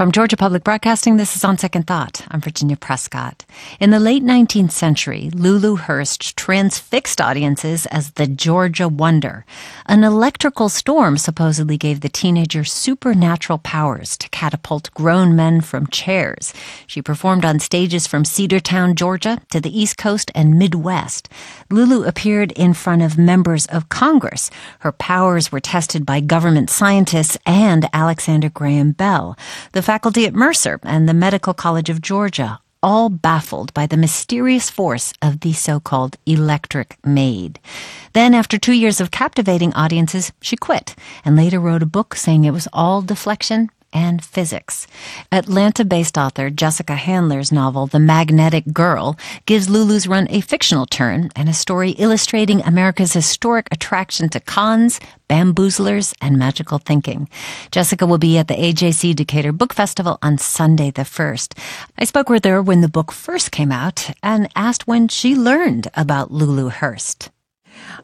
From Georgia Public Broadcasting, this is On Second Thought. I'm Virginia Prescott. In the late 19th century, Lulu Hurst transfixed audiences as the Georgia Wonder. An electrical storm supposedly gave the teenager supernatural powers to catapult grown men from chairs. She performed on stages from Cedartown, Georgia to the East Coast and Midwest. Lulu appeared in front of members of Congress. Her powers were tested by government scientists and Alexander Graham Bell. The faculty at Mercer and the Medical College of Georgia, all baffled by the mysterious force of the so-called electric maid. Then, after two years of captivating audiences, she quit and later wrote a book saying it was all deflection and physics. Atlanta based author Jessica Handler's novel, The Magnetic Girl, gives Lulu's run a fictional turn and a story illustrating America's historic attraction to cons, bamboozlers, and magical thinking. Jessica will be at the AJC Decatur Book Festival on Sunday the 1st. I spoke with her when the book first came out and asked when she learned about Lulu Hurst.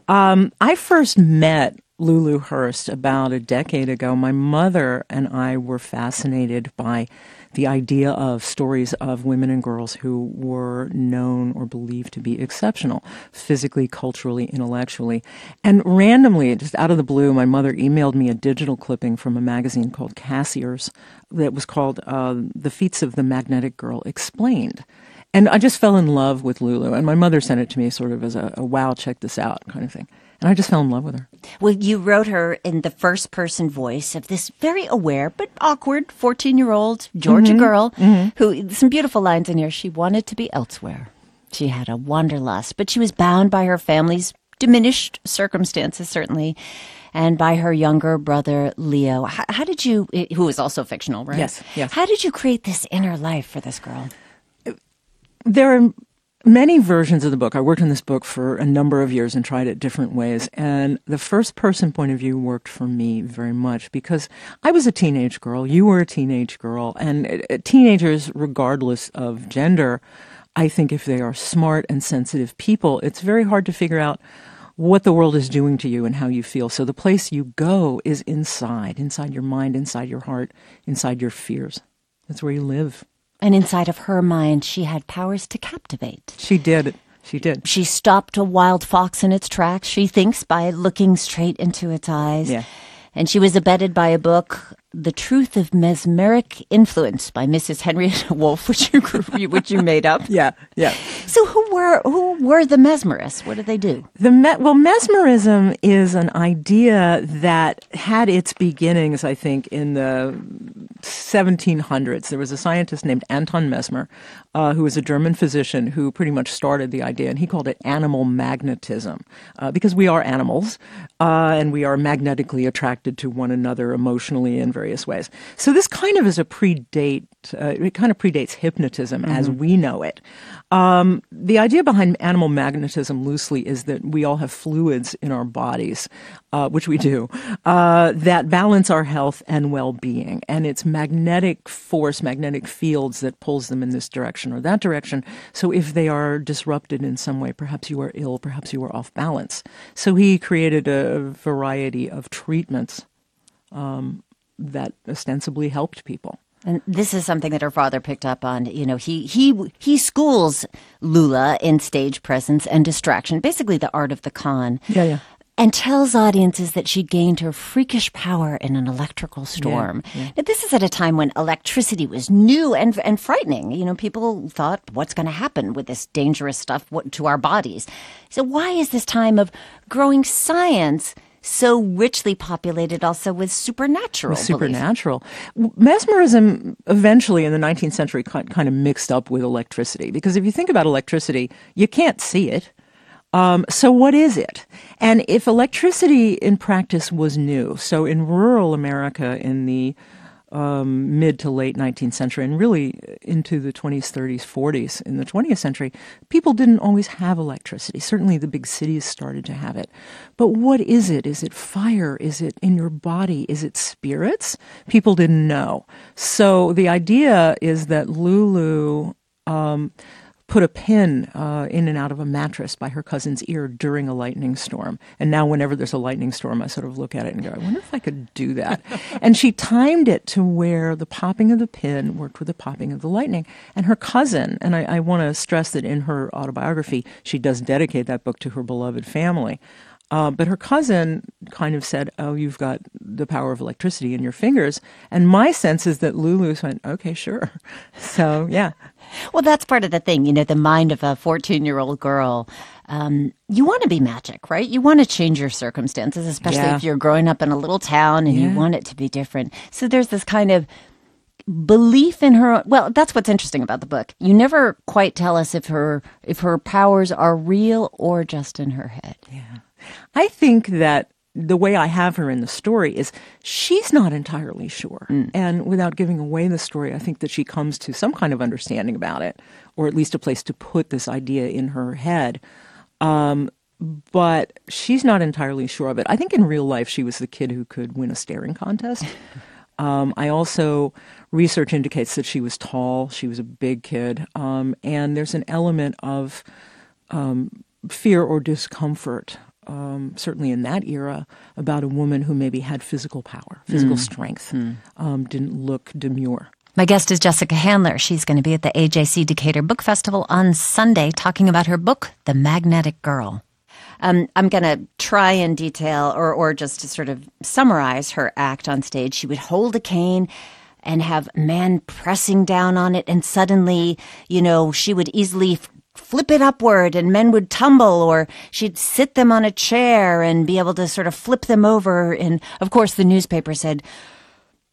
Um, I first met Lulu Hurst about a decade ago, my mother and I were fascinated by the idea of stories of women and girls who were known or believed to be exceptional, physically, culturally, intellectually. And randomly, just out of the blue, my mother emailed me a digital clipping from a magazine called Cassier's that was called uh, The Feats of the Magnetic Girl Explained. And I just fell in love with Lulu. And my mother sent it to me sort of as a, a wow, check this out kind of thing. And I just fell in love with her. Well, you wrote her in the first person voice of this very aware but awkward 14 year old Georgia mm-hmm. girl mm-hmm. who, some beautiful lines in here. She wanted to be elsewhere. She had a wanderlust, but she was bound by her family's diminished circumstances, certainly, and by her younger brother, Leo. How, how did you, who was also fictional, right? Yes, yes. How did you create this inner life for this girl? There are many versions of the book. I worked on this book for a number of years and tried it different ways. And the first person point of view worked for me very much because I was a teenage girl. You were a teenage girl. And uh, uh, teenagers, regardless of gender, I think if they are smart and sensitive people, it's very hard to figure out what the world is doing to you and how you feel. So the place you go is inside, inside your mind, inside your heart, inside your fears. That's where you live. And inside of her mind, she had powers to captivate. She did. She did. She stopped a wild fox in its tracks, she thinks, by looking straight into its eyes. Yeah. And she was abetted by a book the Truth of Mesmeric Influence by Mrs. Henrietta Wolf, which you which you made up. Yeah, yeah. So who were who were the mesmerists? What did they do? The me- well, mesmerism is an idea that had its beginnings, I think, in the 1700s. There was a scientist named Anton Mesmer, uh, who was a German physician who pretty much started the idea, and he called it animal magnetism, uh, because we are animals uh, and we are magnetically attracted to one another emotionally in various ways. So this kind of is a predate, uh, it kind of predates hypnotism mm-hmm. as we know it. Um, the idea behind animal magnetism loosely is that we all have fluids in our bodies, uh, which we do, uh, that balance our health and well-being. And it's magnetic force, magnetic fields that pulls them in this direction or that direction. So if they are disrupted in some way, perhaps you are ill, perhaps you are off balance. So he created a variety of treatments um, that ostensibly helped people. And this is something that her father picked up on. You know, he he he schools Lulu in stage presence and distraction, basically the art of the con. Yeah, yeah. And tells audiences that she gained her freakish power in an electrical storm. Yeah, yeah. Now, this is at a time when electricity was new and and frightening. You know, people thought, "What's going to happen with this dangerous stuff to our bodies?" So, why is this time of growing science? So richly populated also with supernatural. With supernatural. Mesmerism eventually in the 19th century kind of mixed up with electricity because if you think about electricity, you can't see it. Um, so what is it? And if electricity in practice was new, so in rural America in the um, mid to late 19th century and really into the 20s, 30s, 40s in the 20th century, people didn't always have electricity. Certainly the big cities started to have it. But what is it? Is it fire? Is it in your body? Is it spirits? People didn't know. So the idea is that Lulu um, put a pin uh, in and out of a mattress by her cousin's ear during a lightning storm. And now, whenever there's a lightning storm, I sort of look at it and go, I wonder if I could do that. and she timed it to where the popping of the pin worked with the popping of the lightning. And her cousin, and I, I want to stress that in her autobiography, she does dedicate that book to her beloved family. Uh, but her cousin kind of said, "Oh, you've got the power of electricity in your fingers." And my sense is that Lulu went, "Okay, sure." So yeah. Well, that's part of the thing, you know, the mind of a fourteen-year-old girl. Um, you want to be magic, right? You want to change your circumstances, especially Yeah. if you're growing up in a little town and you want it to be different. So there's this kind of belief in her well that's what's interesting about the book you never quite tell us if her if her powers are real or just in her head yeah I think that the way I have her in the story is she's not entirely sure. And without giving away the story, I think that she comes to some kind of understanding about it, or at least a place to put this idea in her head. Um, but she's not entirely sure of it. I think in real life, she was the kid who could win a staring contest. Um, I also, research indicates that she was tall, she was a big kid, um, and there's an element of um, fear or discomfort, um, certainly in that era, about a woman who maybe had physical power, physical strength, um, didn't look demure. My guest is Jessica Handler. She's going to be at the AJC Decatur Book Festival on Sunday talking about her book, The Magnetic Girl. Um, I'm going to try and detail or, or just to sort of summarize her act on stage. She would hold a cane and have men pressing down on it, and suddenly, you know, she would easily flip it upward and men would tumble, or she'd sit them on a chair and be able to sort of flip them over. And of course, the newspaper said,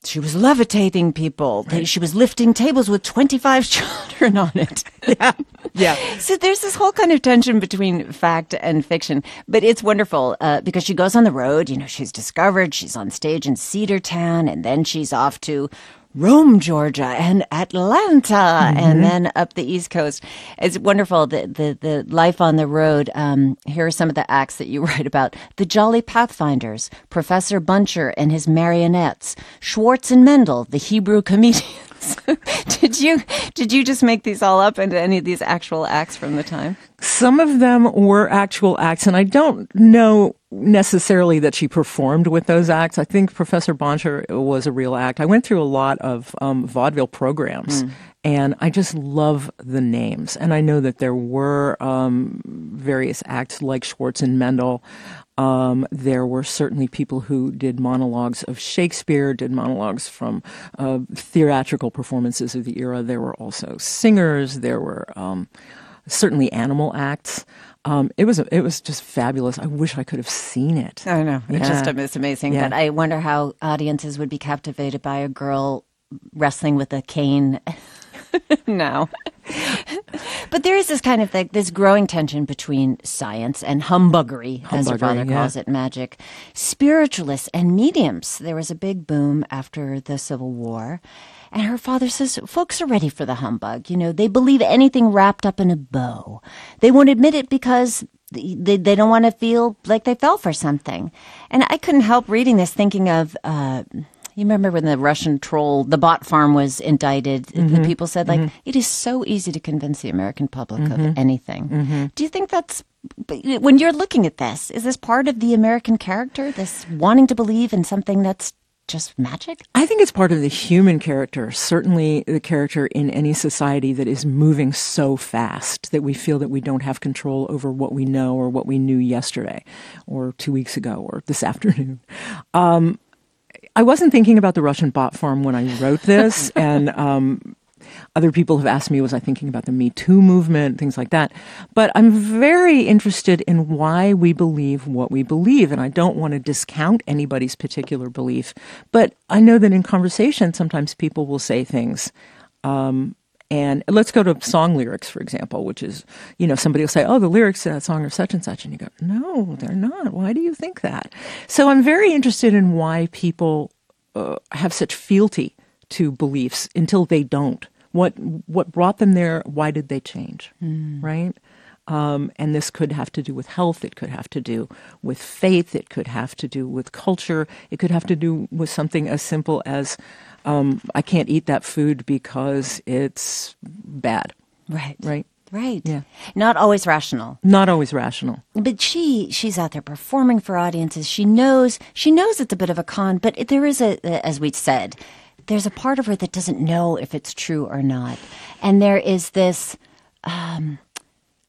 she was levitating people. They- She was lifting tables with 25 children on it. Yeah. So there's this whole kind of tension between fact and fiction, but it's wonderful uh, because she goes on the road. You know, she's discovered. She's on stage in Cedartown, and then she's off to Rome, Georgia, and Atlanta, and then up the East Coast. It's wonderful the the, the life on the road. Um, here are some of the acts that you write about: the Jolly Pathfinders, Professor Buncher and his marionettes, Schwartz and Mendel, the Hebrew comedians. did you did you just make these all up into any of these actual acts from the time? Some of them were actual acts, and I don't know necessarily that she performed with those acts. I think Professor Boncher was a real act. I went through a lot of um, vaudeville programs, and I just love the names. And I know that there were um, various acts like Schwartz and Mendel. Um, there were certainly people who did monologues of Shakespeare, did monologues from uh, theatrical performances of the era. There were also singers. There were um, certainly animal acts. Um, it was it was just fabulous. I wish I could have seen it. I know. It's just Yeah. it's amazing. Yeah. But I wonder how audiences would be captivated by a girl wrestling with a cane now. But there is this kind of like this growing tension between science and humbuggery, as your Humbuggery, father yeah. calls it, magic. Spiritualists and mediums. There was a big boom after the Civil War. And her father says, folks are ready for the humbug. You know, they believe anything wrapped up in a bow. They won't admit it because they, they don't want to feel like they fell for something. And I couldn't help reading this thinking of, uh, you remember when the Russian troll, the bot farm was indicted, the mm-hmm. people said, like, mm-hmm. it is so easy to convince the American public of mm-hmm. anything. Do you think that's, when you're looking at this, is this part of the American character, this wanting to believe in something that's just magic? I think it's part of the human character, certainly the character in any society that is moving so fast that we feel that we don't have control over what we know or what we knew yesterday or two weeks ago or this afternoon. Um, I wasn't thinking about the Russian bot farm when I wrote this, and um, other people have asked me, was I thinking about the Me Too movement, things like that. But I'm very interested in why we believe what we believe. And I don't want to discount anybody's particular belief. But I know that in conversation, sometimes people will say things. Um, and let's go to song lyrics, for example, which is, you know, somebody will say, oh, the lyrics to that song are such and such. And you go, no, they're not. Why do you think that? So I'm very interested in why people uh, have such fealty to beliefs until they don't. What what brought them there? Why did they change? Right? Um, and this could have to do with health. It could have to do with faith. It could have to do with culture. It could have to do with something as simple as um, I can't eat that food because it's bad. Right. Right. Right. Yeah. Not always rational. Not always rational. But she she's out there performing for audiences. She knows she knows it's a bit of a con, but there is a as we said, there's a part of her that doesn't know if it's true or not. And there is this um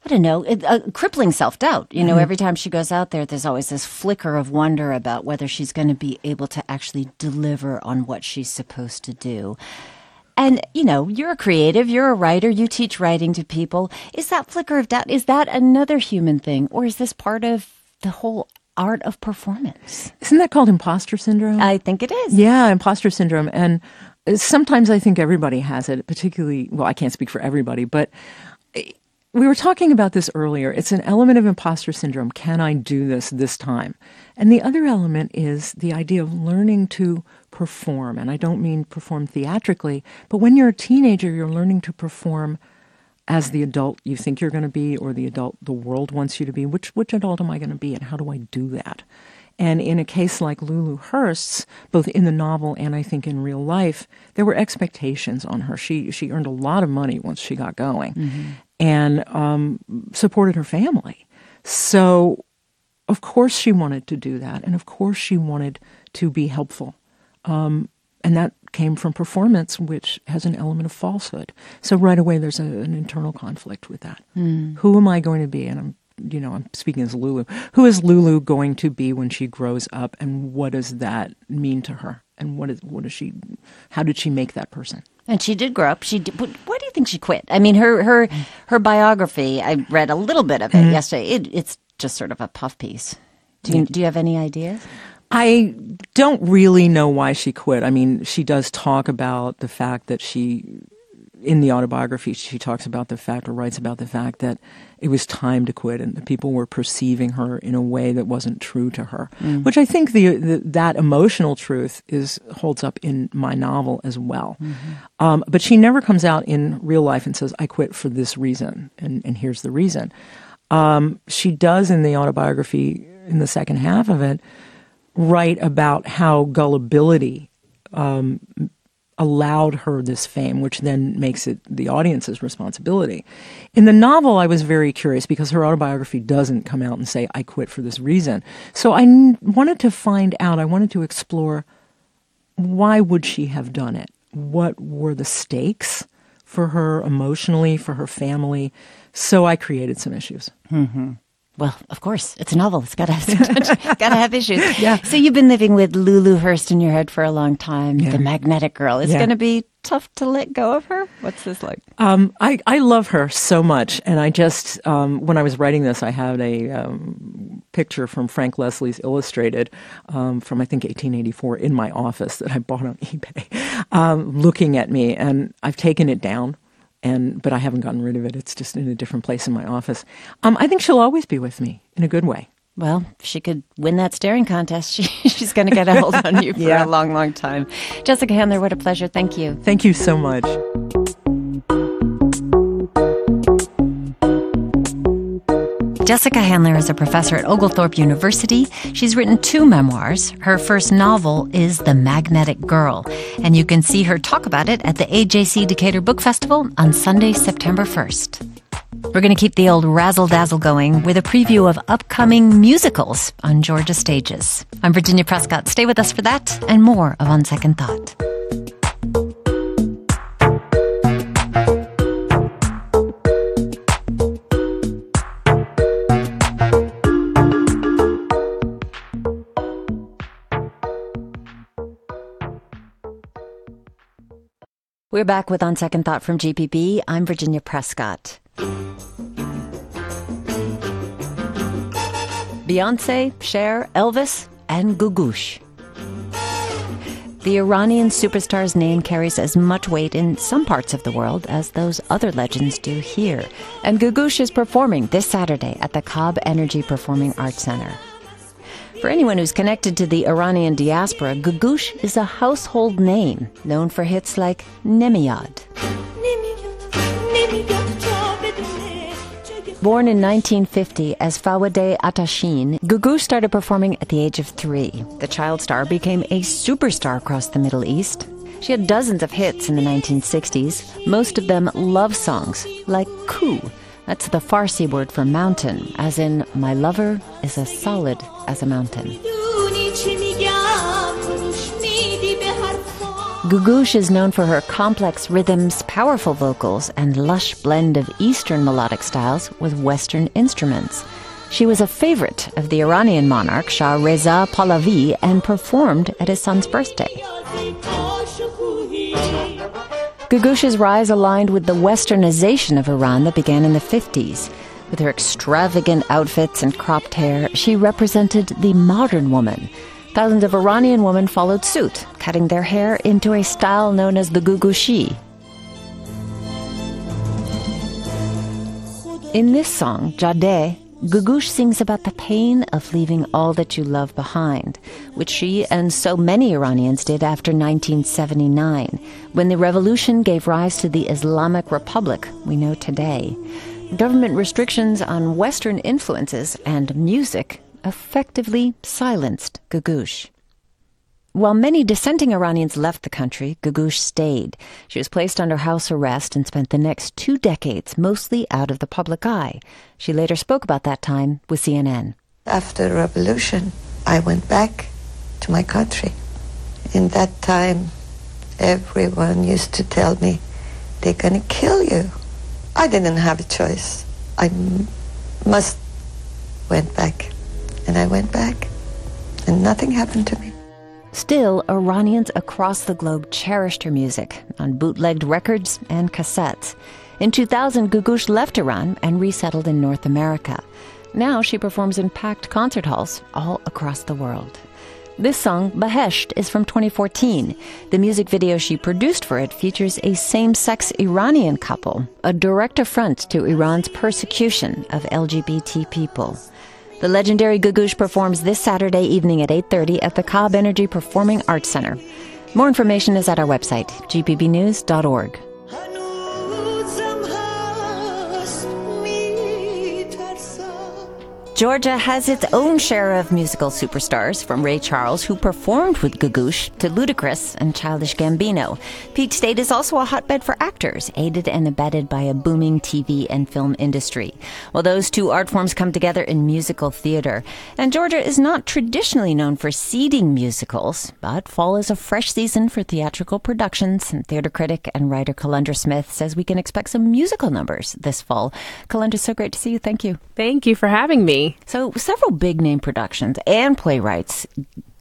I don't know, a, crippling self doubt. You know, mm-hmm. every time she goes out there, there's always this flicker of wonder about whether she's going to be able to actually deliver on what she's supposed to do. And, you know, you're a creative, you're a writer, you teach writing to people. Is that flicker of doubt, is that another human thing? Or is this part of the whole art of performance? Isn't that called imposter syndrome? I think it is. Yeah, imposter syndrome. And sometimes I think everybody has it, particularly, well, I can't speak for everybody, but we were talking about this earlier. It's an element of imposter syndrome. Can I do this this time? And the other element is the idea of learning to perform. And I don't mean perform theatrically, but when you're a teenager, you're learning to perform as the adult you think you're going to be or the adult the world wants you to be. Which, which adult am I going to be and how do I do that? And in a case like Lulu Hurst's, both in the novel and I think in real life, there were expectations on her. She she earned a lot of money once she got going, mm-hmm. And um, supported her family. So, of course, she wanted to do that, and of course, she wanted to be helpful um, and that came from performance, which has an element of falsehood. So right away, there's a, an internal conflict with that. Mm. Who am I going to be? And I'm, you know, I'm speaking as Lulu. Who is Lulu going to be when she grows up, and what does that mean to her? And what is what is she? How did she make that person? And she did grow up. She did, why do you think she quit? I mean, her her her biography. I read a little bit of it mm-hmm. yesterday. It, it's just sort of a puff piece. Do you, do you have any ideas? I don't really know why she quit. I mean, she does talk about the fact that she, in the autobiography, she talks about the fact or writes about the fact that it was time to quit and that people were perceiving her in a way that wasn't true to her. Mm. Which I think the, the, that emotional truth is holds up in my novel as well. Mm-hmm. Um, but she never comes out in real life and says, "I quit for this reason," and, and here's the reason. Um, she does in the autobiography in the second half of it write about how gullibility um, allowed her this fame, which then makes it the audience's responsibility. In the novel, I was very curious because her autobiography doesn't come out and say, I quit for this reason. So I n- wanted to find out, I wanted to explore why would she have done it? What were the stakes for her emotionally, for her family? So I created some issues. Mm-hmm. Well, of course, it's a novel. It's got to have got to have issues. Yeah. So you've been living with Lulu Hurst in your head for a long time. Yeah. The magnetic girl. It's yeah. going to be tough to let go of her. What's this like? Um, I I love her so much, and I just um, when I was writing this, I had a um, picture from Frank Leslie's Illustrated um, from I think 1884 in my office that I bought on eBay, um, looking at me, and I've taken it down and but I haven't gotten rid of it. It's just in a different place in my office. Um, I think she'll always be with me in a good way. Well, if she could win that staring contest, she, she's going to get a hold on you for yeah. a long, long time. Jessica Handler, what a pleasure. Thank you. Thank you so much. Jessica Handler is a professor at Oglethorpe University. She's written two memoirs. Her first novel is The Magnetic Girl, and you can see her talk about it at the AJC Decatur Book Festival on Sunday, September 1st. We're going to keep the old razzle dazzle going with a preview of upcoming musicals on Georgia stages. I'm Virginia Prescott. Stay with us for that and more of On Second Thought. We're back with On Second Thought from GPB. I'm Virginia Prescott. Beyonce, Cher, Elvis, and Googoosh. The Iranian superstar's name carries as much weight in some parts of the world as those other legends do here. And Googoosh is performing this Saturday at the Cobb Energy Performing Arts Center. For anyone who's connected to the Iranian diaspora, Googoosh is a household name, known for hits like Nemiyad. Born in 1950 as Faegheh Atashin, Googoosh started performing at the age of three. The child star became a superstar across the Middle East. She had dozens of hits in the 1960s, most of them love songs, like Koo, That's the Farsi word for mountain, as in, my lover is as solid as a mountain. Googoosh is known for her complex rhythms, powerful vocals, and lush blend of Eastern melodic styles with Western instruments. She was a favorite of the Iranian monarch Shah Reza Pahlavi and performed at his son's birthday. Googoosh's rise aligned with the westernization of Iran that began in the 50s. With her extravagant outfits and cropped hair, she represented the modern woman Thousands of Iranian women followed suit, cutting their hair into a style known as the googooshi. In this song, Jade, Googoosh sings about the pain of leaving all that you love behind, which she and so many Iranians did after 1979, when the revolution gave rise to the Islamic Republic we know today. Government restrictions on Western influences and music effectively silenced Googoosh. While many dissenting Iranians left the country, Googoosh stayed. She was placed under house arrest and spent the next two decades mostly out of the public eye. She later spoke about that time with CNN. After the revolution, I went back to my country. In that time, everyone used to tell me, they're going to kill you. I didn't have a choice. I must went back. And I went back, and nothing happened to me. Still, Iranians across the globe cherished her music on bootlegged records and cassettes. In 2000, Googoosh left Iran and resettled in North America. Now she performs in packed concert halls all across the world. This song, Behesht, is from 2014. The music video she produced for it features a same sex Iranian couple, a direct affront to Iran's persecution of LGBT people. The legendary Googoosh performs this Saturday evening at 8:30 at the Cobb Energy Performing Arts Center. More information is at our website, gpbnews.org. Georgia has its own share of musical superstars, from Ray Charles, who performed with Googoosh, to Ludacris and Childish Gambino. Peach State is also a hotbed for actors, aided and abetted by a booming TV and film industry. Well, those two art forms come together in musical theater. And Georgia is not traditionally known for seeding musicals, but fall is a fresh season for theatrical productions, and theater critic and writer Kelundra Smith says we can expect some musical numbers this fall. Kelundra, so great to see you. Thank you. Thank you for having me. So, several big name productions and playwrights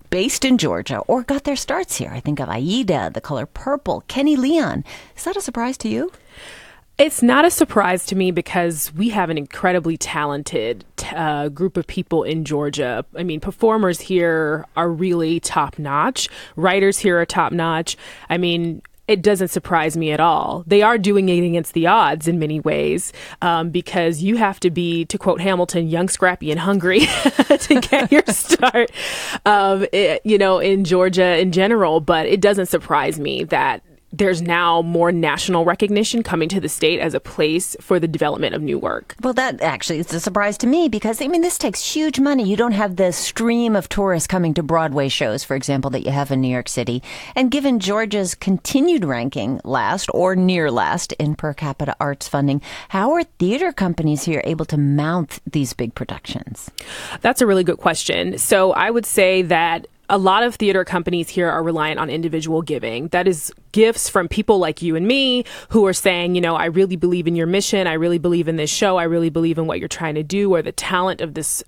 based in Georgia or got their starts here. I think of Aida, The Color Purple, Kenny Leon. Is that a surprise to you? It's not a surprise to me because we have an incredibly talented uh, group of people in Georgia. I mean, performers here are really top notch. Writers here are top notch. I mean, it doesn't surprise me at all. They are doing it against the odds in many ways um, because you have to be, to quote Hamilton, young, scrappy, and hungry to get your start, um, it, you know, in Georgia in general. But it doesn't surprise me that there's now more national recognition coming to the state as a place for the development of new work. Well, that actually is a surprise to me because, I mean, this takes huge money. You don't have the stream of tourists coming to Broadway shows, for example, that you have in New York City. And given Georgia's continued ranking last or near last in per capita arts funding, how are theater companies here able to mount these big productions? That's a really good question. So I would say that a lot of theater companies here are reliant on individual giving. That is gifts from people like you and me who are saying, you know, I really believe in your mission. I really believe in this show. I really believe in what you're trying to do or the talent of this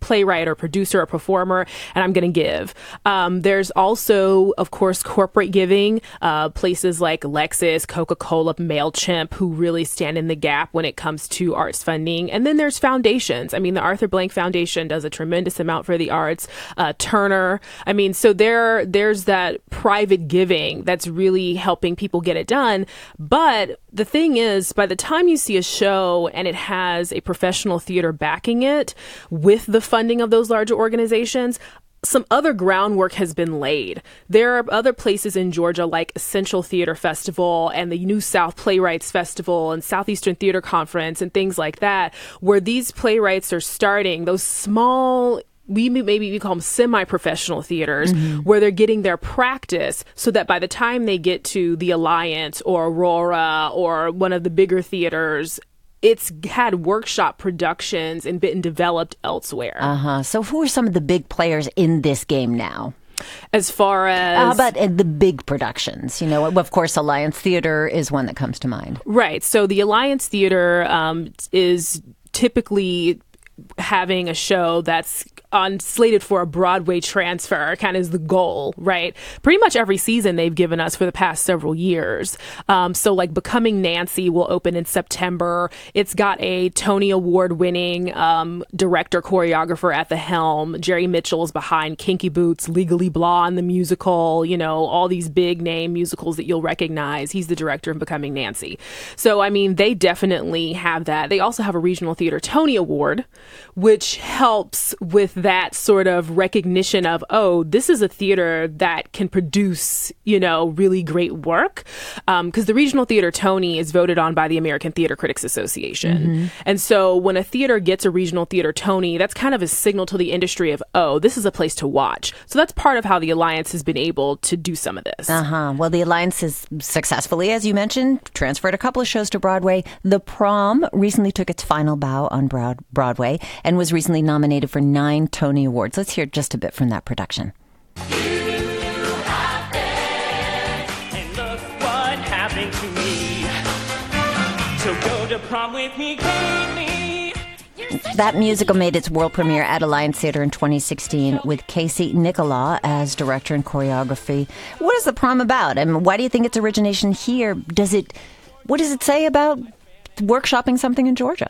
playwright or producer or performer, and I'm going to give. Um, there's also, of course, corporate giving, uh, places like Lexus, Coca Cola, MailChimp, who really stand in the gap when it comes to arts funding. And then there's foundations. I mean, the Arthur Blank Foundation does a tremendous amount for the arts. Uh, Turner. I mean, so there, there's that private giving that's really helping people get it done. But the thing is, by the time you see a show and it has a professional theater backing it with the funding of those larger organizations, some other groundwork has been laid. There are other places in Georgia like Essential Theater Festival and the New South Playwrights Festival and Southeastern Theater Conference and things like that, where these playwrights are starting those small we maybe we call them semi-professional theaters mm-hmm. where they're getting their practice so that by the time they get to the alliance or aurora or one of the bigger theaters it's had workshop productions and been developed elsewhere. Uh huh. So, who are some of the big players in this game now? As far as how about uh, the big productions? You know, of course, Alliance Theater is one that comes to mind. Right. So the Alliance Theater um, is typically having a show that's on slated for a Broadway transfer, kind of is the goal, right? Pretty much every season they've given us for the past several years. Um, so, like, Becoming Nancy will open in September. It's got a Tony Award winning um, director, choreographer at the helm. Jerry Mitchell is behind Kinky Boots, Legally Blonde, the musical, you know, all these big name musicals that you'll recognize. He's the director of Becoming Nancy. So, I mean, they definitely have that. They also have a Regional Theater Tony Award, which helps with that sort of recognition of, oh, this is a theater that can produce, you know, really great work. Because um, the Regional Theater Tony is voted on by the American Theater Critics Association. Mm-hmm. And so when a theater gets a Regional Theater Tony, that's kind of a signal to the industry of, oh, this is a place to watch. So that's part of how the Alliance has been able to do some of this. Uh huh. Well, the Alliance has successfully, as you mentioned, transferred a couple of shows to Broadway. The Prom recently took its final bow on Broad- Broadway and was recently nominated for nine Tony Awards. Let's hear just a bit from that production. That musical made its world premiere at Alliance Theater in 2016 with Casey Nicholaw as director and choreography. What is the prom about? and why do you think its origination here? Does it? What does it say about workshopping something in Georgia?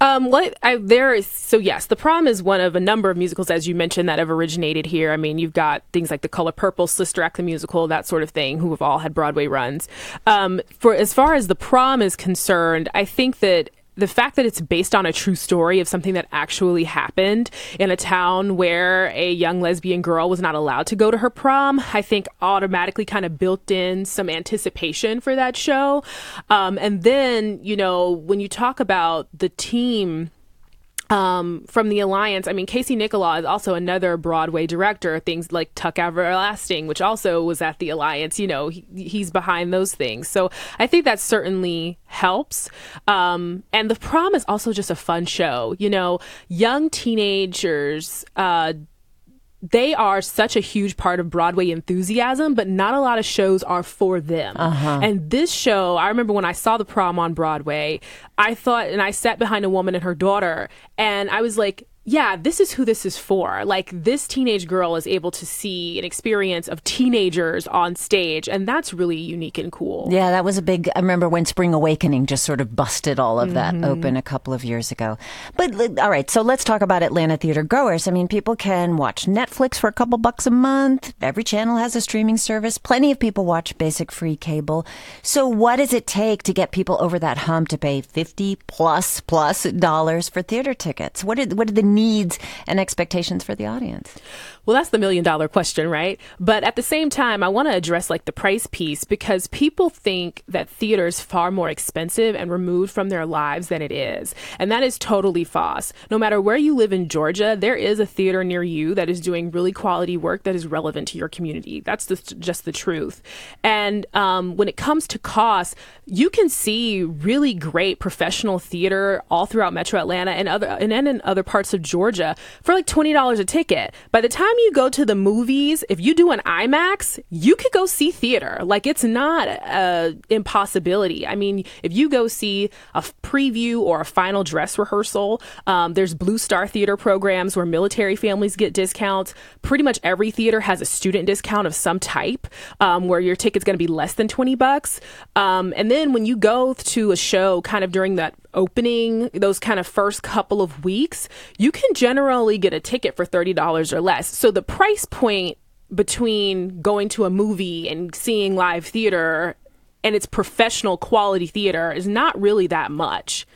Um, what I, there is so yes, the prom is one of a number of musicals, as you mentioned, that have originated here. I mean, you've got things like the Color Purple, Sister Act the musical, that sort of thing, who have all had Broadway runs. Um, for as far as the prom is concerned, I think that the fact that it's based on a true story of something that actually happened in a town where a young lesbian girl was not allowed to go to her prom, I think automatically kind of built in some anticipation for that show. Um, and then, you know, when you talk about the team um, from the Alliance. I mean, Casey Nicholaw is also another Broadway director. Things like Tuck Everlasting, which also was at the Alliance. You know, he, he's behind those things. So I think that certainly helps. Um, and the prom is also just a fun show. You know, young teenagers. Uh, they are such a huge part of Broadway enthusiasm, but not a lot of shows are for them. Uh-huh. And this show, I remember when I saw the prom on Broadway, I thought, and I sat behind a woman and her daughter, and I was like, yeah, this is who this is for. Like, this teenage girl is able to see an experience of teenagers on stage, and that's really unique and cool. Yeah, that was a big. I remember when Spring Awakening just sort of busted all of that mm-hmm. open a couple of years ago. But all right, so let's talk about Atlanta theater goers. I mean, people can watch Netflix for a couple bucks a month. Every channel has a streaming service. Plenty of people watch basic free cable. So, what does it take to get people over that hump to pay fifty plus plus dollars for theater tickets? What are what are the needs and expectations for the audience? Well, that's the million dollar question, right? But at the same time, I want to address like the price piece because people think that theater is far more expensive and removed from their lives than it is. And that is totally false. No matter where you live in Georgia, there is a theater near you that is doing really quality work that is relevant to your community. That's just, just the truth. And um, when it comes to cost, you can see really great professional theater all throughout Metro Atlanta and other and, and in other parts of Georgia for like twenty dollars a ticket. By the time you go to the movies, if you do an IMAX, you could go see theater. Like it's not a impossibility. I mean, if you go see a preview or a final dress rehearsal, um, there's Blue Star Theater programs where military families get discounts. Pretty much every theater has a student discount of some type, um, where your ticket's going to be less than twenty bucks. Um, and then when you go to a show, kind of during that opening, those kind of first couple of weeks, you can generally get a ticket for $30 or less. So the price point between going to a movie and seeing live theater and its professional quality theater is not really that much.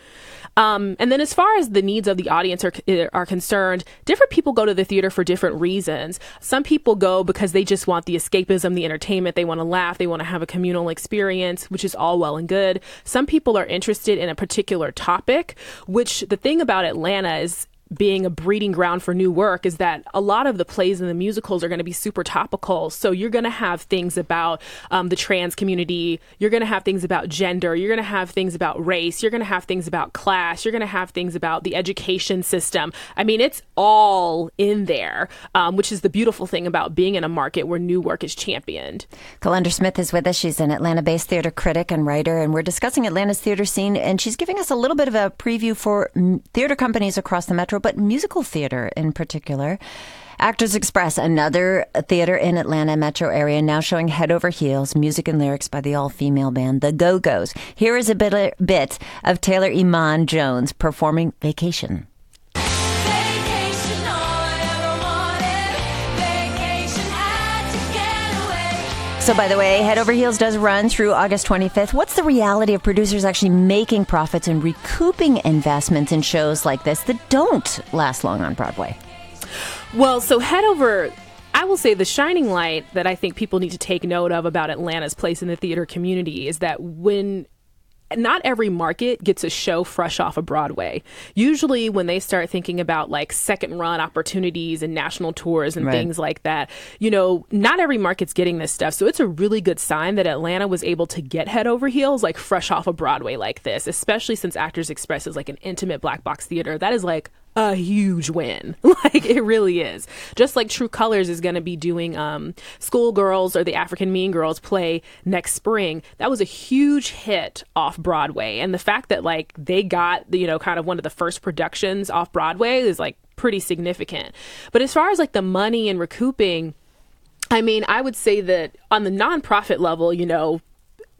Um, and then, as far as the needs of the audience are, are concerned, different people go to the theater for different reasons. Some people go because they just want the escapism, the entertainment. They want to laugh. They want to have a communal experience, which is all well and good. Some people are interested in a particular topic, which the thing about Atlanta is being a breeding ground for new work is that a lot of the plays and the musicals are going to be super topical. So you're going to have things about um, the trans community. You're going to have things about gender. You're going to have things about race. You're going to have things about class. You're going to have things about the education system. I mean, it's all in there, um, which is the beautiful thing about being in a market where new work is championed. Kelundra Smith is with us. She's an Atlanta based theater critic and writer, and we're discussing Atlanta's theater scene. And she's giving us a little bit of a preview for theater companies across the metro, but musical theater in particular. Actors Express, another theater in Atlanta metro area, now showing Head Over Heels, music and lyrics by the all female band The Go Go's. Here is a bit, bit of Taylor Iman Jones performing Vacation. So, by the way, Head Over Heels does run through August 25th. What's the reality of producers actually making profits and recouping investments in shows like this that don't last long on Broadway? Well, so Head Over I will say the shining light that I think people need to take note of about Atlanta's place in the theater community is that when not every market gets a show fresh off of Broadway. Usually, when they start thinking about like second run opportunities and national tours and right. things like that, you know, not every market's getting this stuff. So it's a really good sign that Atlanta was able to get head over heels like fresh off of Broadway like this, especially since Actors Express is like an intimate black box theater. That is like a huge win. like it really is. Just like True Colors is going to be doing um, Schoolgirls or the African Mean Girls play next spring. That was a huge hit off Broadway, and the fact that like they got you know kind of one of the first productions off Broadway is like pretty significant. But as far as like the money and recouping. I mean, I would say that on the nonprofit level, you know,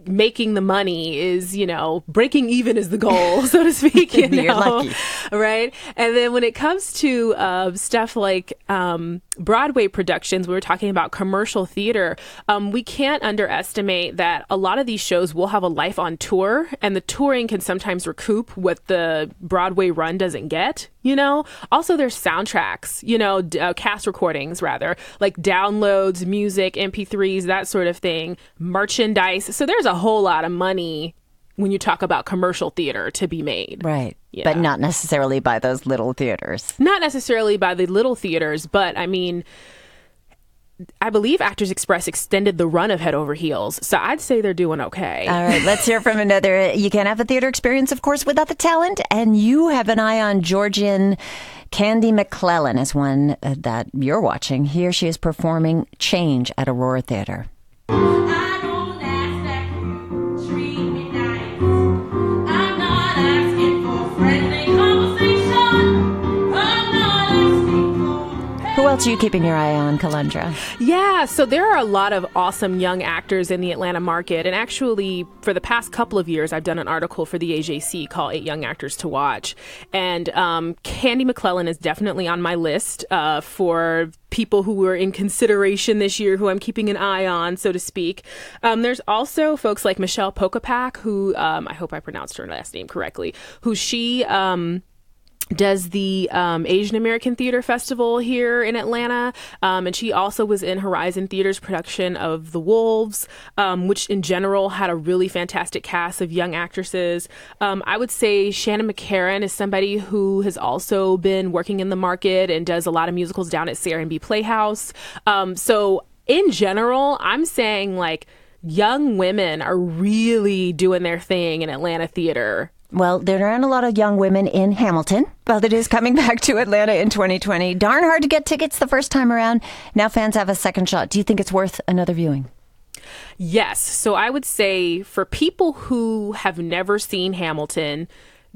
making the money is, you know, breaking even is the goal, so to speak. You know, right? And then when it comes to uh, stuff like um, Broadway productions, we were talking about commercial theater. Um, we can't underestimate that a lot of these shows will have a life on tour, and the touring can sometimes recoup what the Broadway run doesn't get. You know, also there's soundtracks, you know, uh, cast recordings rather, like downloads, music, MP3s, that sort of thing, merchandise. So there's a whole lot of money when you talk about commercial theater to be made. Right. Yeah. But not necessarily by those little theaters. Not necessarily by the little theaters, but I mean, I believe Actors Express extended the run of Head Over Heels, so I'd say they're doing okay. All right, let's hear from another. You can't have a theater experience, of course, without the talent, and you have an eye on Georgian. Candy McClellan is one uh, that you're watching. Here she is performing Change at Aurora Theater. Else are you keeping your eye on, Kelundra? Yeah, so there are a lot of awesome young actors in the Atlanta market. And actually, for the past couple of years, I've done an article for the AJC called Eight Young Actors to Watch. And um, Candy McClellan is definitely on my list uh, for people who were in consideration this year who I'm keeping an eye on, so to speak. Um, there's also folks like Michelle Pokapak, who um, I hope I pronounced her last name correctly, who she. Um, does the um, Asian American Theater Festival here in Atlanta. Um, and she also was in Horizon Theater's production of The Wolves, um, which in general had a really fantastic cast of young actresses. Um, I would say Shannon McCarran is somebody who has also been working in the market and does a lot of musicals down at Serenbe Playhouse. Um, so, in general, I'm saying like, young women are really doing their thing in Atlanta theater well, there aren't a lot of young women in Hamilton, but it is coming back to Atlanta in 2020. Darn hard to get tickets the first time around. Now fans have a second shot. Do you think it's worth another viewing? Yes. So I would say for people who have never seen Hamilton,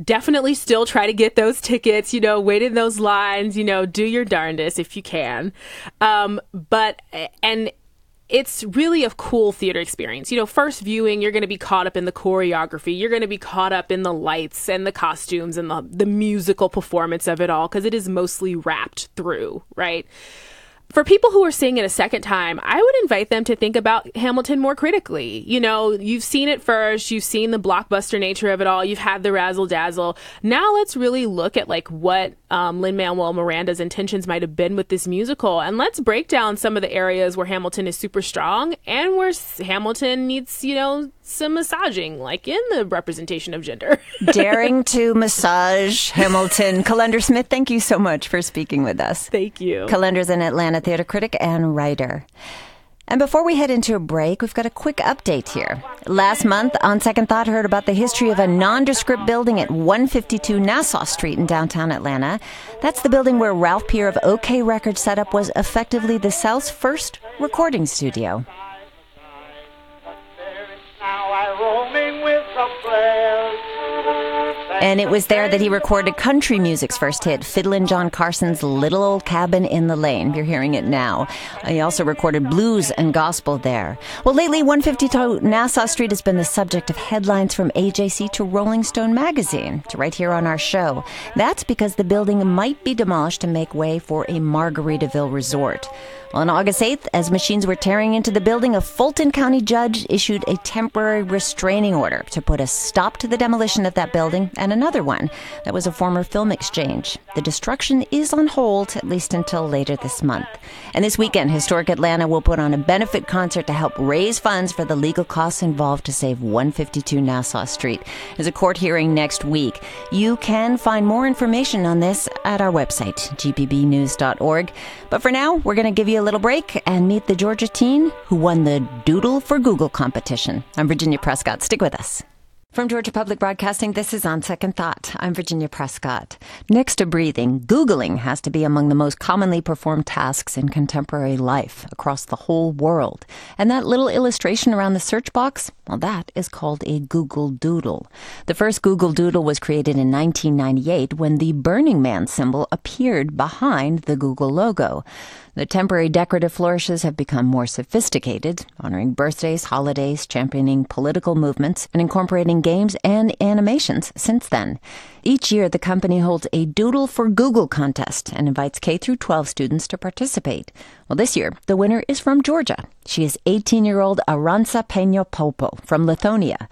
definitely still try to get those tickets, you know, wait in those lines, you know, do your darndest if you can. Um, but, and, it's really a cool theater experience. You know, first viewing, you're going to be caught up in the choreography. You're going to be caught up in the lights and the costumes and the, the musical performance of it all because it is mostly wrapped through, right? for people who are seeing it a second time, I would invite them to think about Hamilton more critically. You know, you've seen it first, you've seen the blockbuster nature of it all, you've had the razzle dazzle. Now let's really look at like what um, Lin Manuel Miranda's intentions might have been with this musical. And let's break down some of the areas where Hamilton is super strong and where Hamilton needs, you know, some massaging, like in the representation of gender. Daring to massage Hamilton. Kelundra Smith, thank you so much for speaking with us. Thank you. Kelundra's an Atlanta theater critic and writer. And before we head into a break, we've got a quick update here. Last month, On Second Thought heard about the history of a nondescript building at 152 Nassau Street in downtown Atlanta. That's the building where Ralph Peer of OKeh Records set up was effectively the South's first recording studio. And it was there that he recorded country music's first hit, Fiddlin' John Carson's Little Old Cabin in the Lane. You're hearing it now. He also recorded blues and gospel there. Well, lately, 152 Nassau Street has been the subject of headlines from AJC to Rolling Stone magazine to right here on our show. That's because the building might be demolished to make way for a Margaritaville resort. On August 8th, as machines were tearing into the building, a Fulton County judge issued a temporary restraining order to put a stop to the demolition of that building and another one that was a former film exchange. The destruction is on hold, at least until later this month. And this weekend, Historic Atlanta will put on a benefit concert to help raise funds for the legal costs involved to save 152 Nassau Street. There's a court hearing next week. You can find more information on this at our website, gpbnews.org. But for now, we're going to give you a little break and meet the Georgia teen who won the Doodle for Google competition. I'm Virginia Prescott. Stick with us. From Georgia Public Broadcasting, this is On Second Thought. I'm Virginia Prescott. Next to breathing, Googling has to be among the most commonly performed tasks in contemporary life across the whole world. And that little illustration around the search box, well, that is called a Google Doodle. The first Google Doodle was created in 1998 when the Burning Man symbol appeared behind the Google logo. The temporary decorative flourishes have become more sophisticated, honoring birthdays, holidays, championing political movements, and incorporating games and animations since then. Each year, the company holds a Doodle for Google contest and invites K through 12 students to participate. Well, this year, the winner is from Georgia. She is 18-year-old Arantza Peña Popo from Lithonia.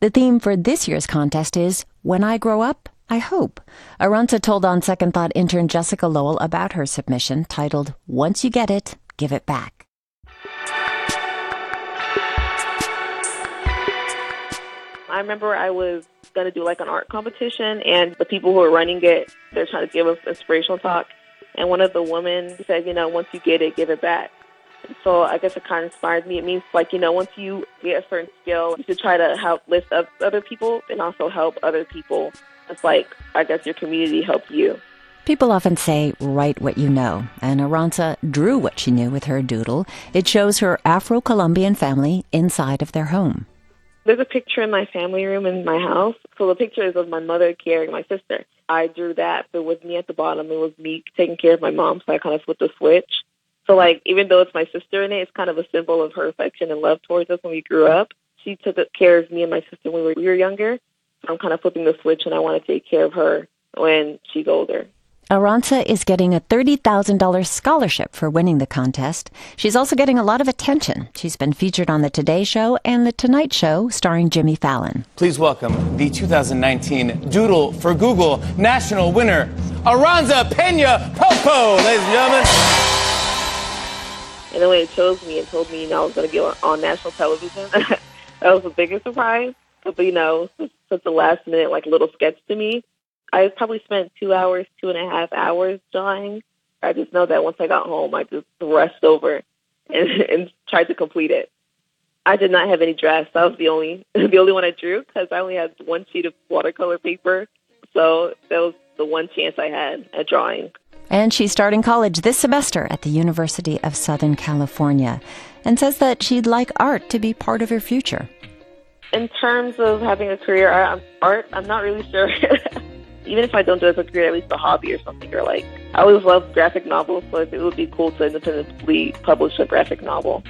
The theme for this year's contest is When I Grow Up, I hope. Arantza told On Second Thought intern Jessica Lowell about her submission titled Once You Get It, Give It Back. I remember I was going to do like an art competition, and the people who are running it, they're trying to give us inspirational talk. And one of the women said, you know, once you get it, give it back. So I guess it kind of inspired me. It means like, you know, once you get a certain skill, you should try to help lift up other people and also help other people it's like, I guess your community helped you. People often say, write what you know, and Arantza drew what she knew with her doodle. It shows her Afro Colombian family inside of their home. There's a picture in my family room in my house. So the picture is of my mother carrying my sister. I drew that, but with me at the bottom, it was me taking care of my mom, so I kind of flipped the switch. So, like, even though it's my sister in it, it's kind of a symbol of her affection and love towards us when we grew up. She took care of me and my sister when we were younger. I'm kind of flipping the switch and I want to take care of her when she's older. Arantza is getting a $30,000 scholarship for winning the contest. She's also getting a lot of attention. She's been featured on The Today Show and The Tonight Show starring Jimmy Fallon. Please welcome the 2019 Doodle for Google national winner, Arantza Peña Popo, ladies and gentlemen. And then when it chose me and told me, you know, I was going to be on national television, that was the biggest surprise. But, you know, such a last minute, like, little sketch to me. I probably spent two hours, two and a half hours drawing. I just know that once I got home, I just rushed over and, and tried to complete it. I did not have any drafts. That was the only the only one I drew because I only had one sheet of watercolor paper. So that was the one chance I had at drawing. And she's starting college this semester at the University of Southern California and says that she'd like art to be part of her future in terms of having a career art, art I'm not really sure. Even if I don't do it as a career, at least a hobby or something. Or like, I always loved graphic novels, so it would be cool to independently publish a graphic novel.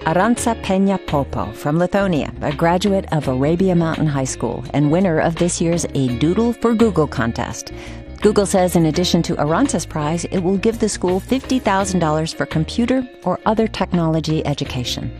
Arantza Peña Popo from Lithonia, a graduate of Arabia Mountain High School and winner of this year's A Doodle for Google contest. Google says in addition to Arantza's prize, it will give the school $50,000 for computer or other technology education.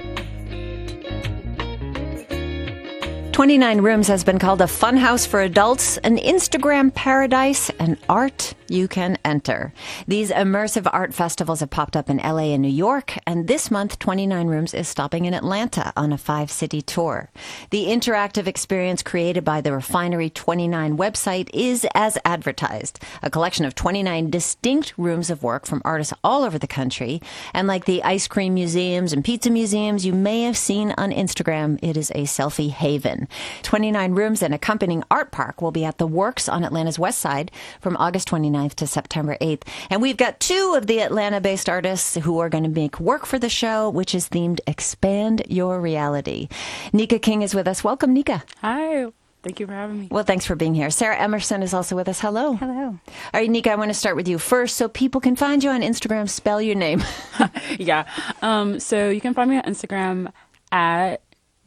29 Rooms has been called a funhouse for adults, an Instagram paradise, and art you can enter. These immersive art festivals have popped up in LA and New York, and this month 29 Rooms is stopping in Atlanta on a five city tour. The interactive experience created by the Refinery 29 website is as advertised a collection of 29 distinct rooms of work from artists all over the country. And like the ice cream museums and pizza museums you may have seen on Instagram, it is a selfie haven. 29 rooms and accompanying art park will be at the Works on Atlanta's west side from August 29th to September 8th. And we've got two of the Atlanta based artists who are going to make work for the show, which is themed Expand Your Reality. Nika King is with us. Welcome, Nika. Hi. Thank you for having me. Well, thanks for being here. Sarah Emerson is also with us. Hello. Hello. All right, Nika, I want to start with you first so people can find you on Instagram. Spell your name. yeah. Um, so you can find me on Instagram at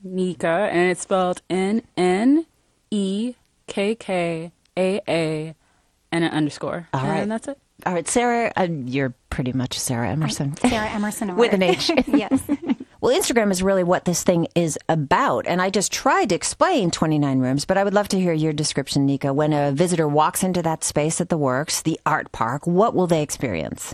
Nika, and it's spelled N N E K K A A and an underscore. All right. And that's it. All right, Sarah, uh, you're pretty much Sarah Emerson. Sarah Emerson. With an H. yes. Well, Instagram is really what this thing is about. And I just tried to explain 29 rooms, but I would love to hear your description, Nika. When a visitor walks into that space at the works, the art park, what will they experience?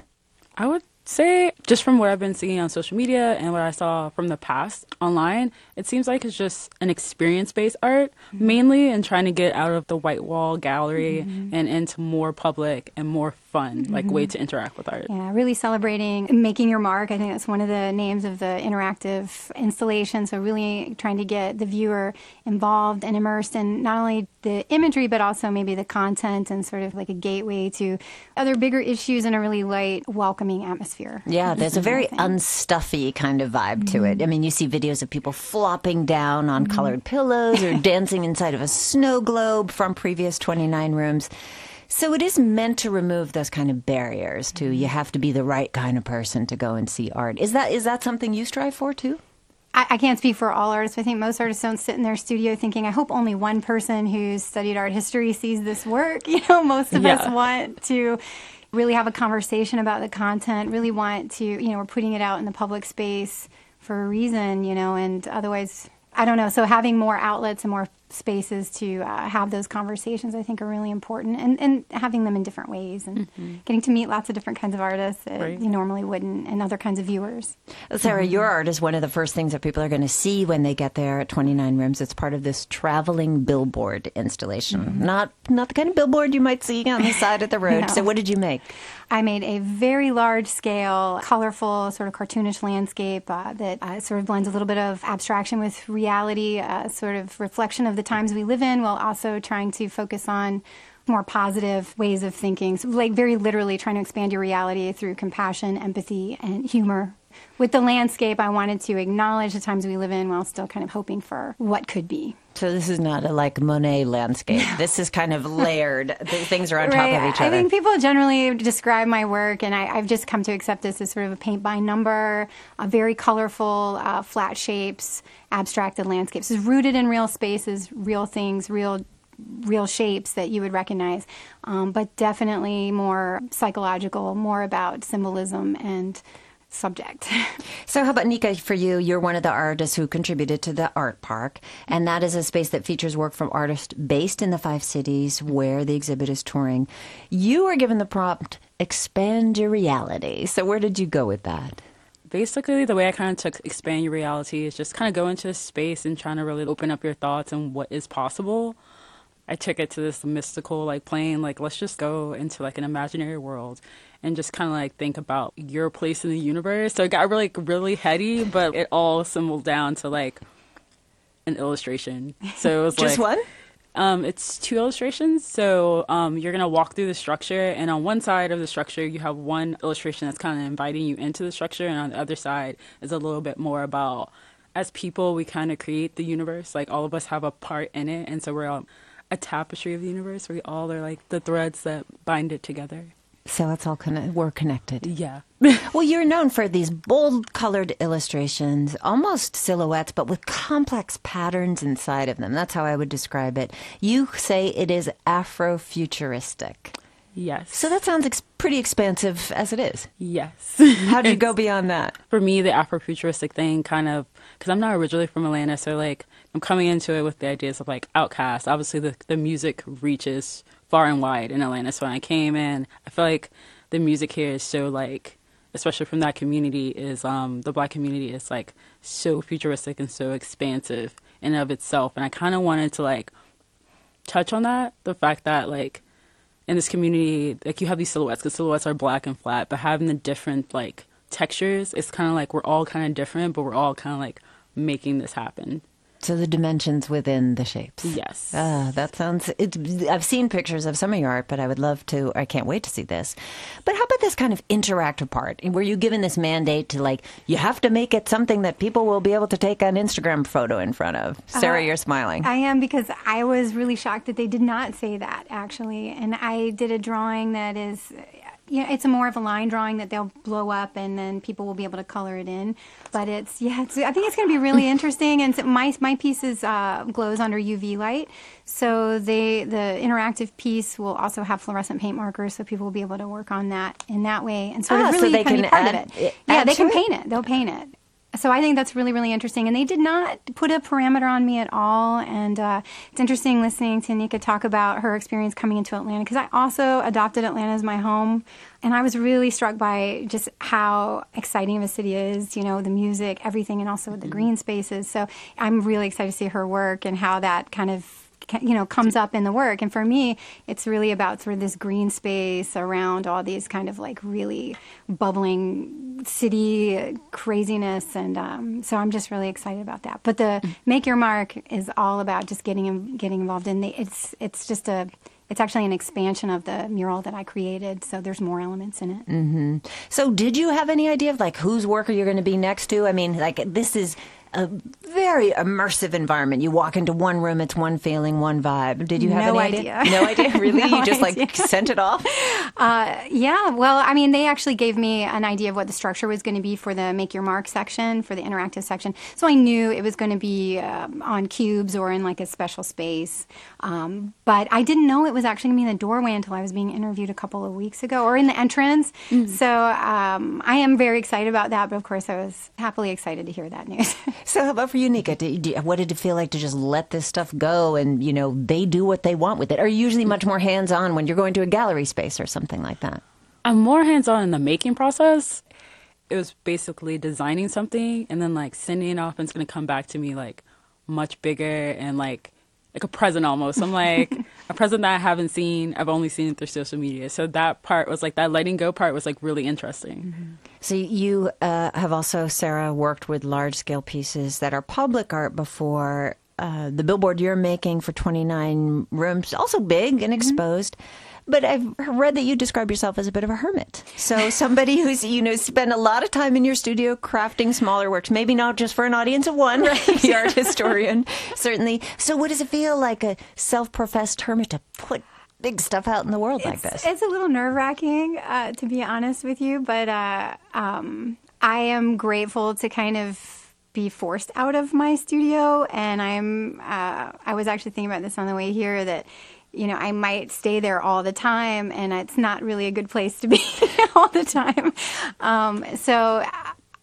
I would say, just from what I've been seeing on social media and what I saw from the past online, it seems like it's just an experience based art, mm-hmm. mainly in trying to get out of the white wall gallery mm-hmm. and into more public and more fun, mm-hmm. like way to interact with art. Yeah, really celebrating making your mark. I think that's one of the names of the interactive installation. So really trying to get the viewer involved and immersed in not only the imagery, but also maybe the content and sort of like a gateway to other bigger issues in a really light, welcoming atmosphere. Yeah, there's a very unstuffy kind of vibe to it. I mean, you see videos of people flopping down on mm-hmm. colored pillows or dancing inside of a snow globe from previous 29 rooms. So it is meant to remove those kind of barriers to you mm-hmm. have to be the right kind of person to go and see art. Is that is that something you strive for too? I, I can't speak for all artists. I think most artists don't sit in their studio thinking, I hope only one person who's studied art history sees this work. You know, most of yeah. us want to really have a conversation about the content, really want to, you know, we're putting it out in the public space for a reason, you know, and otherwise I don't know. So having more outlets and more spaces to uh, have those conversations, I think, are really important, and, and having them in different ways, and mm-hmm. getting to meet lots of different kinds of artists that right. you normally wouldn't, and other kinds of viewers. Sarah, mm-hmm. your art is one of the first things that people are going to see when they get there at 29 Rooms. It's part of this traveling billboard installation, mm-hmm. not not the kind of billboard you might see on the side of the road. no. So, what did you make? I made a very large scale, colorful, sort of cartoonish landscape uh, that uh, sort of blends a little bit of abstraction with reality, uh, sort of reflection of the times we live in, while also trying to focus on more positive ways of thinking. So, like, very literally trying to expand your reality through compassion, empathy, and humor. With the landscape, I wanted to acknowledge the times we live in while still kind of hoping for what could be. So this is not a like Monet landscape. This is kind of layered. Things are on right. top of each other. I think people generally describe my work, and I, have just come to accept this as sort of a paint by number, a very colorful, uh, flat shapes, abstracted landscapes. It's rooted in real spaces, real things, real real shapes that you would recognize, um, but definitely more psychological, more about symbolism and subject. so, how about Nika? For you, you're one of the artists who contributed to the art park, and that is a space that features work from artists based in the five cities where the exhibit is touring. You were given the prompt expand your reality. So, where did you go with that? Basically, the way I kind of took expand your reality is just kind of go into a space and trying to really open up your thoughts and what is possible. I took it to this mystical like plane, like let's just go into like an imaginary world and just kind of like think about your place in the universe. So it got really, really heady, but it all assembled down to like an illustration. So it was just like, one. Um, it's two illustrations. So um, you're gonna walk through the structure, and on one side of the structure, you have one illustration that's kind of inviting you into the structure, and on the other side is a little bit more about as people, we kind of create the universe. Like all of us have a part in it, and so we're all a tapestry of the universe. We all are like the threads that bind it together. So it's all kind we're connected. Yeah. well, you're known for these bold colored illustrations, almost silhouettes, but with complex patterns inside of them. That's how I would describe it. You say it is Afrofuturistic. Yes. So that sounds ex- pretty expansive as it is. Yes. How do you go beyond that? For me, the Afrofuturistic thing kind of, because I'm not originally from Atlanta, so like I'm coming into it with the ideas of like Outkast. Obviously, the the music reaches far and wide in Atlanta. So when I came in, I feel like the music here is so like, especially from that community, is um the black community is like so futuristic and so expansive in and of itself. And I kind of wanted to like touch on that, the fact that like in this community, like you have these silhouettes because silhouettes are black and flat, but having the different like textures, it's kind of like we're all kind of different, but we're all kind of like making this happen. So the dimensions within the shapes. Yes. Ah, that sounds. It, I've seen pictures of some of your art, but I would love to. I can't wait to see this. But how about this kind of interactive part? Were you given this mandate to like you have to make it something that people will be able to take an Instagram photo in front of? Sarah, Uh, you're smiling. I am because I was really shocked that they did not say that actually. And I did a drawing that is, know, it's a more of a line drawing that they'll blow up and then people will be able to color it in. But it's yeah, it's, I think it's going to be really interesting. And so my my piece is uh, glows under UV light, so they the interactive piece will also have fluorescent paint markers, so people will be able to work on that in that way and Ah, so really they kind can be part add- of it. Yeah, they can paint it. They'll paint it. So I think that's really, really interesting. And they did not put a parameter on me at all. And uh, it's interesting listening to Nika talk about her experience coming into Atlanta because I also adopted Atlanta as my home. And I was really struck by just how exciting of a city is, you know, the music, everything, and also the green spaces. So I'm really excited to see her work and how that kind of you know comes up in the work. And for me it's really about sort of this green space around all these kind of like really bubbling city craziness. And um, so i'm just really excited about that. But the make your mark is all about just getting getting involved. In the it's it's just a it's actually an expansion of the mural that I created, so there's more elements in it. So, did you have any idea of like whose work are you going to be next to? I mean, like this is a very immersive environment. You walk into one room, it's one feeling, one vibe. Did you have No any idea? idea. No idea. Really? No you just like sent it off? Yeah, well, I mean, they actually gave me an idea of what the structure was going to be for the Make Your Mark section, for the interactive section. So I knew it was going to be um, on cubes or in like a special space. Um, but I didn't know it was actually going to be in the doorway until I was being interviewed a couple of weeks ago or in the entrance. So um, I am very excited about that. But of course, I was happily excited to hear that news. So, how about for you, Nika? What did it feel like to just let this stuff go and, you know, they do what they want with it? Are you usually much more hands on when you're going to a gallery space or something like that? I'm more hands on in the making process. It was basically designing something and then like sending it off and it's gonna come back to me like much bigger and like like a present almost. I'm like a present that I haven't seen. I've only seen it through social media. So that part was like that letting go part was like really interesting. So you uh, have also, Sarah, worked with large scale pieces that are public art before. Uh, the billboard you're making for 29 rooms, also big and exposed. But I've read that you describe yourself as a bit of a hermit. So somebody who's, you know, spent a lot of time in your studio crafting smaller works, maybe not just for an audience of one, right? the art historian, certainly. So what does it feel like a self professed hermit to put big stuff out in the world like this? It's a little nerve wracking, uh, to be honest with you, but uh, um, I am grateful to kind of be forced out of my studio. And I'm, uh, I was actually thinking about this on the way here that, you know, I might stay there all the time, and it's not really a good place to be all the time. Um, so,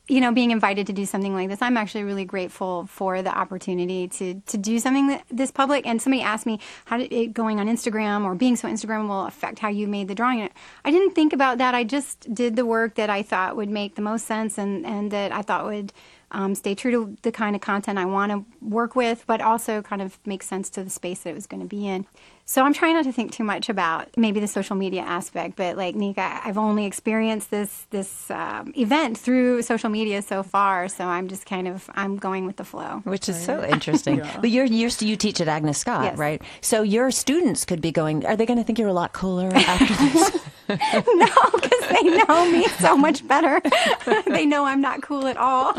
you know, being invited to do something like this, I'm actually really grateful for the opportunity to to do something that, this public. And somebody asked me how did it going on Instagram or being so Instagram will affect how you made the drawing. I didn't think about that. I just did the work that I thought would make the most sense and and that I thought would. Um, stay true to the kind of content I want to work with, but also kind of make sense to the space that it was going to be in. So I'm trying not to think too much about maybe the social media aspect, but like Nika, I've only experienced this this um, event through social media so far, so I'm just kind of I'm going with the flow. Which is so interesting. But you're, you're you teach at Agnes Scott, Yes. right? So your students could be going. Are they going to think you're a lot cooler after this? no, because they know me so much better. they know I'm not cool at all.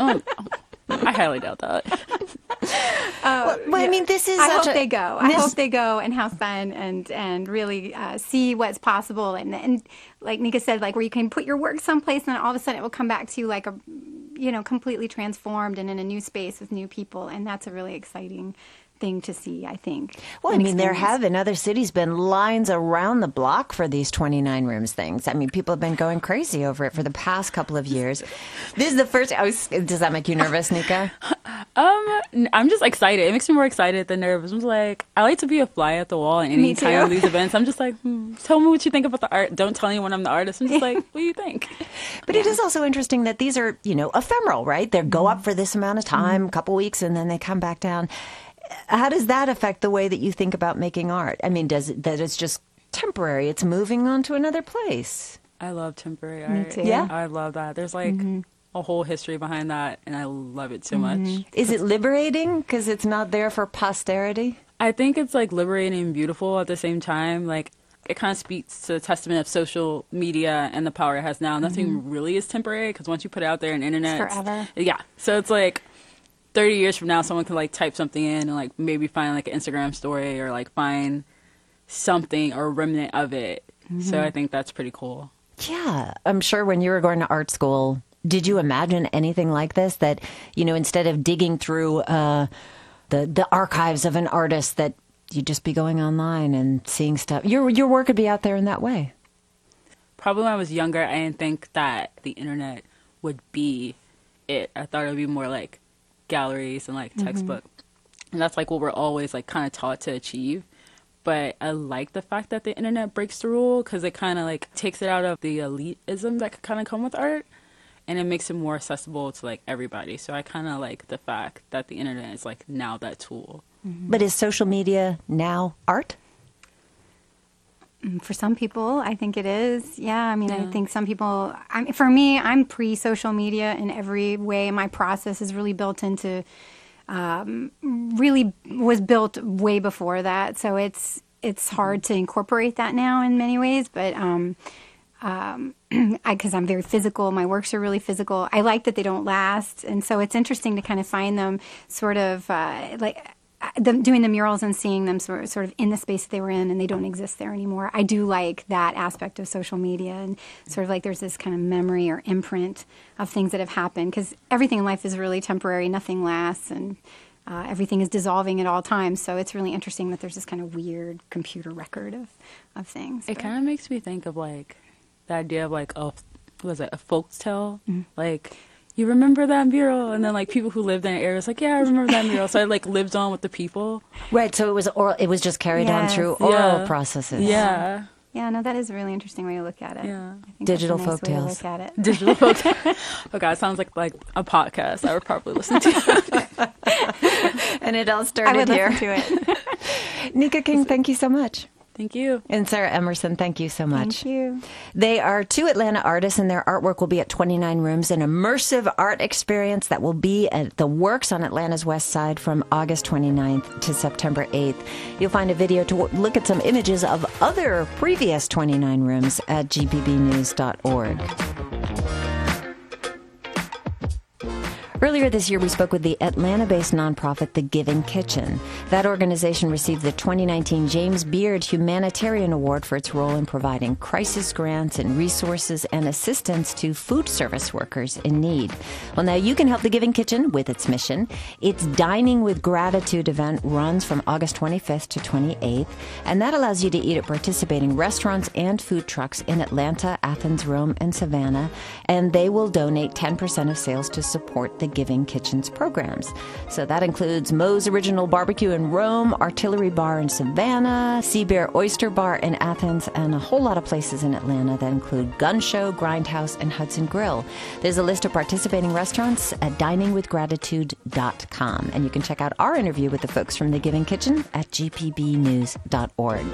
I highly doubt that. well, I mean, this is I hope a, they go. I hope they go and have fun and and really uh, see what's possible. And and like Nika said, like where you can put your work someplace and then all of a sudden it will come back to you like a, you know, completely transformed and in a new space with new people. And that's a really exciting thing to see, I think. Well, I mean, there have in other cities been lines around the block for these 29 rooms things. I mean, people have been going crazy over it for the past couple of years. This is the first. Was, does that make you nervous, Nika? Um, I'm just excited. It makes me more excited than nervous. I'm like, I like to be a fly at the wall in any time of these events. I'm just like, hmm, tell me what you think about the art. Don't tell anyone I'm the artist. I'm just like, what do you think? But yeah. it is also interesting that these are, you know, ephemeral, right? They go up for this amount of time, a mm-hmm. couple weeks, and then they come back down how does that affect the way that you think about making art? I mean, does it, that it's just temporary? It's moving on to another place. I love temporary art. Yeah, I love that. There's like mm-hmm. a whole history behind that, and I love it so mm-hmm. much. Is it liberating because it's not there for posterity? I think it's like liberating and beautiful at the same time. Like it kind of speaks to the testament of social media and the power it has now. Nothing mm-hmm. really is temporary because once you put it out there on the internet, it's forever. Yeah, so it's like 30 years from now someone can like type something in and like maybe find like an Instagram story or like find something or remnant of it. Mm-hmm. So I think that's pretty cool. Yeah. I'm sure when you were going to art school, did you imagine anything like this that, you know, instead of digging through uh, the the archives of an artist that you'd just be going online and seeing stuff. Your your work would be out there in that way. Probably when I was younger, I didn't think that the internet would be it. I thought it would be more like galleries and like textbook. Mm-hmm. And that's like what we're always like kind of taught to achieve. But I like the fact that the internet breaks the rule because it kind of like takes it out of the elitism that could kind of come with art and it makes it more accessible to like everybody. So I kind of like the fact that the internet is like now that tool. Mm-hmm. But is social media now art? Mm, for some people, I think it is. Yeah, I mean, yeah. I think some people. I mean, for me, I'm pre-social media in every way. My process is really built into. Um, really was built way before that, so it's it's hard to incorporate that now in many ways. But um, um, because I'm very physical, my works are really physical. I like that they don't last, and so it's interesting to kind of find them sort of uh, like them doing the murals and seeing them sort of, sort of in the space they were in and they don't exist there anymore. I do like that aspect of social media and sort of like there's this kind of memory or imprint of things that have happened because everything in life is really temporary, nothing lasts, and uh, everything is dissolving at all times. So it's really interesting that there's this kind of weird computer record of, of things. It kind of makes me think of like the idea of like a, what was it, a folk tale? Mm-hmm. Like, you remember that mural? And then like people who lived in the area was like, yeah, I remember that mural. So I like lived on with the people. Right. So it was oral. It was just carried yes. on through oral yeah. processes. Yeah. Yeah, no, that is a really interesting way to look at it. Yeah, digital nice folk tales. look at it. Digital folk. oh God, it sounds like like a podcast I would probably listen to. and it all started I would here. Listen to it. Nika King, thank you so much. Thank you. And Sarah Emerson, thank you so much. Thank you. They are two Atlanta artists, and their artwork will be at 29 Rooms, an immersive art experience that will be at the Works on Atlanta's West Side from August 29th to September 8th. You'll find a video to look at some images of other previous 29 Rooms at gpbnews.org. Earlier this year, we spoke with the Atlanta based nonprofit The Giving Kitchen. That organization received the 2019 James Beard Humanitarian Award for its role in providing crisis grants and resources and assistance to food service workers in need. Well, now you can help The Giving Kitchen with its mission. Its Dining with Gratitude event runs from August 25th to 28th, and that allows you to eat at participating restaurants and food trucks in Atlanta, Athens, Rome, and Savannah, and they will donate 10% of sales to support the Giving Kitchens programs. So that includes Moe's Original Barbecue in Rome, Artillery Bar in Savannah, Sea Bear Oyster Bar in Athens, and a whole lot of places in Atlanta that include Gunshow, Grindhouse, and Hudson Grill. There's a list of participating restaurants at diningwithgratitude.com. And you can check out our interview with the folks from the Giving Kitchen at gpbnews.org.